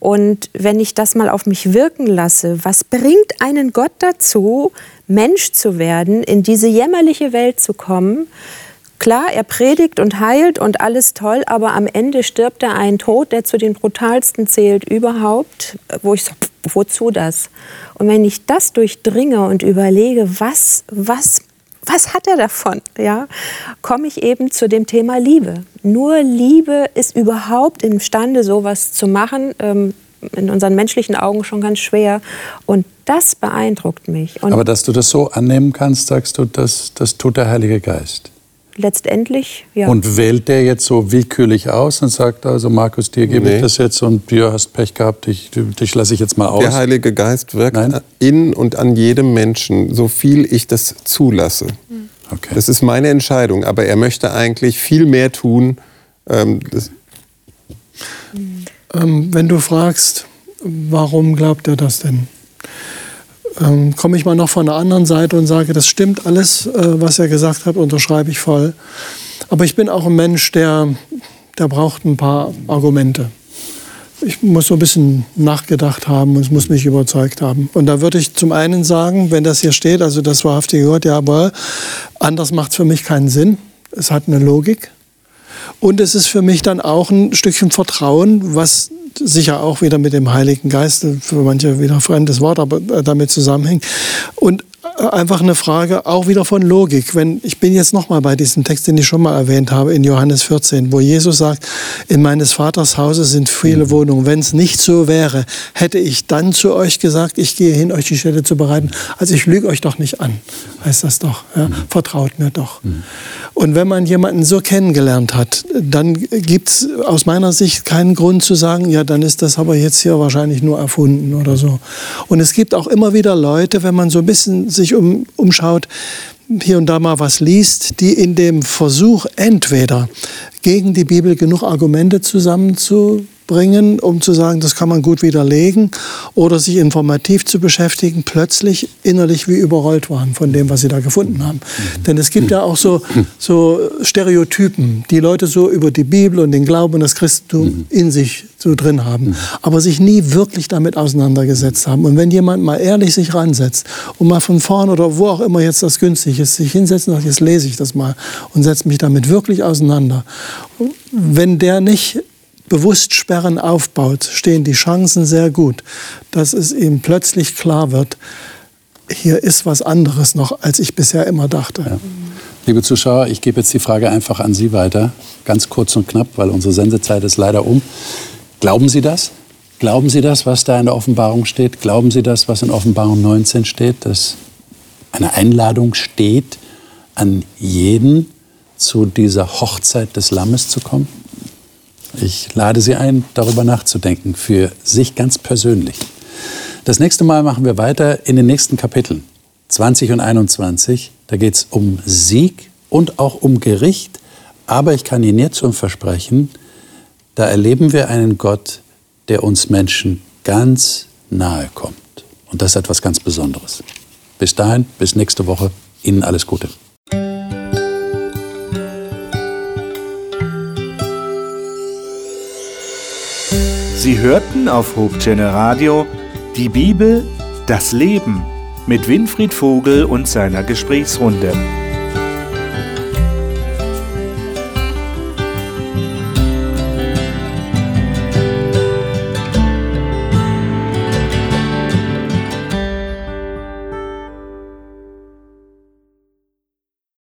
Und wenn ich das mal auf mich wirken lasse, was bringt einen Gott dazu, Mensch zu werden, in diese jämmerliche Welt zu kommen, Klar, er predigt und heilt und alles toll, aber am Ende stirbt er einen Tod, der zu den brutalsten zählt überhaupt, wo ich so, wozu das? Und wenn ich das durchdringe und überlege, was, was, was hat er davon, ja, komme ich eben zu dem Thema Liebe. Nur Liebe ist überhaupt imstande, sowas zu machen. Ähm, in unseren menschlichen Augen schon ganz schwer. Und das beeindruckt mich. Und Aber dass du das so annehmen kannst, sagst du, das, das tut der Heilige Geist letztendlich, ja. Und wählt der jetzt so willkürlich aus und sagt also, Markus, dir gebe nee. ich das jetzt und du hast Pech gehabt, dich, dich lasse ich jetzt mal aus? Der Heilige Geist wirkt Nein? in und an jedem Menschen, so viel ich das zulasse. Hm. Okay. Das ist meine Entscheidung, aber er möchte eigentlich viel mehr tun. Ähm, ähm, wenn du fragst, warum glaubt er das denn? Ähm, komme ich mal noch von der anderen Seite und sage, das stimmt alles, äh, was er gesagt hat, unterschreibe ich voll. Aber ich bin auch ein Mensch, der, der braucht ein paar Argumente. Ich muss so ein bisschen nachgedacht haben und es muss mich überzeugt haben. Und da würde ich zum einen sagen, wenn das hier steht, also das wahrhaftige Gott, ja, aber anders macht es für mich keinen Sinn. Es hat eine Logik. Und es ist für mich dann auch ein Stückchen Vertrauen, was sicher auch wieder mit dem Heiligen Geist, für manche wieder fremdes Wort, aber äh, damit zusammenhängt. Und einfach eine Frage auch wieder von Logik. Wenn ich bin jetzt noch mal bei diesem Text, den ich schon mal erwähnt habe in Johannes 14, wo Jesus sagt: In meines Vaters Hause sind viele mhm. Wohnungen. Wenn es nicht so wäre, hätte ich dann zu euch gesagt: Ich gehe hin, euch die Städte zu bereiten. Also ich lüge euch doch nicht an, heißt das doch. Ja? Mhm. Vertraut mir doch. Mhm. Und wenn man jemanden so kennengelernt hat, dann gibt es aus meiner Sicht keinen Grund zu sagen: Ja, dann ist das aber jetzt hier wahrscheinlich nur erfunden oder so. Und es gibt auch immer wieder Leute, wenn man so ein bisschen sich um, umschaut, hier und da mal was liest, die in dem Versuch entweder gegen die Bibel genug Argumente zusammenzubringen, bringen, um zu sagen, das kann man gut widerlegen oder sich informativ zu beschäftigen, plötzlich innerlich wie überrollt waren von dem, was sie da gefunden haben. Mhm. Denn es gibt ja auch so, so Stereotypen, die Leute so über die Bibel und den Glauben und das Christentum mhm. in sich so drin haben, mhm. aber sich nie wirklich damit auseinandergesetzt haben. Und wenn jemand mal ehrlich sich ransetzt und mal von vorn oder wo auch immer jetzt das günstig ist, sich hinsetzt und sagt, jetzt lese ich das mal und setze mich damit wirklich auseinander. Wenn der nicht bewusst Sperren aufbaut, stehen die Chancen sehr gut, dass es ihm plötzlich klar wird, hier ist was anderes noch, als ich bisher immer dachte. Ja. Liebe Zuschauer, ich gebe jetzt die Frage einfach an Sie weiter, ganz kurz und knapp, weil unsere Sendezeit ist leider um. Glauben Sie das? Glauben Sie das, was da in der Offenbarung steht? Glauben Sie das, was in Offenbarung 19 steht, dass eine Einladung steht, an jeden zu dieser Hochzeit des Lammes zu kommen? Ich lade Sie ein, darüber nachzudenken, für sich ganz persönlich. Das nächste Mal machen wir weiter in den nächsten Kapiteln, 20 und 21. Da geht es um Sieg und auch um Gericht. Aber ich kann Ihnen jetzt schon versprechen, da erleben wir einen Gott, der uns Menschen ganz nahe kommt. Und das ist etwas ganz Besonderes. Bis dahin, bis nächste Woche. Ihnen alles Gute. Sie hörten auf Hochchannel Radio die Bibel, Das Leben mit Winfried Vogel und seiner Gesprächsrunde.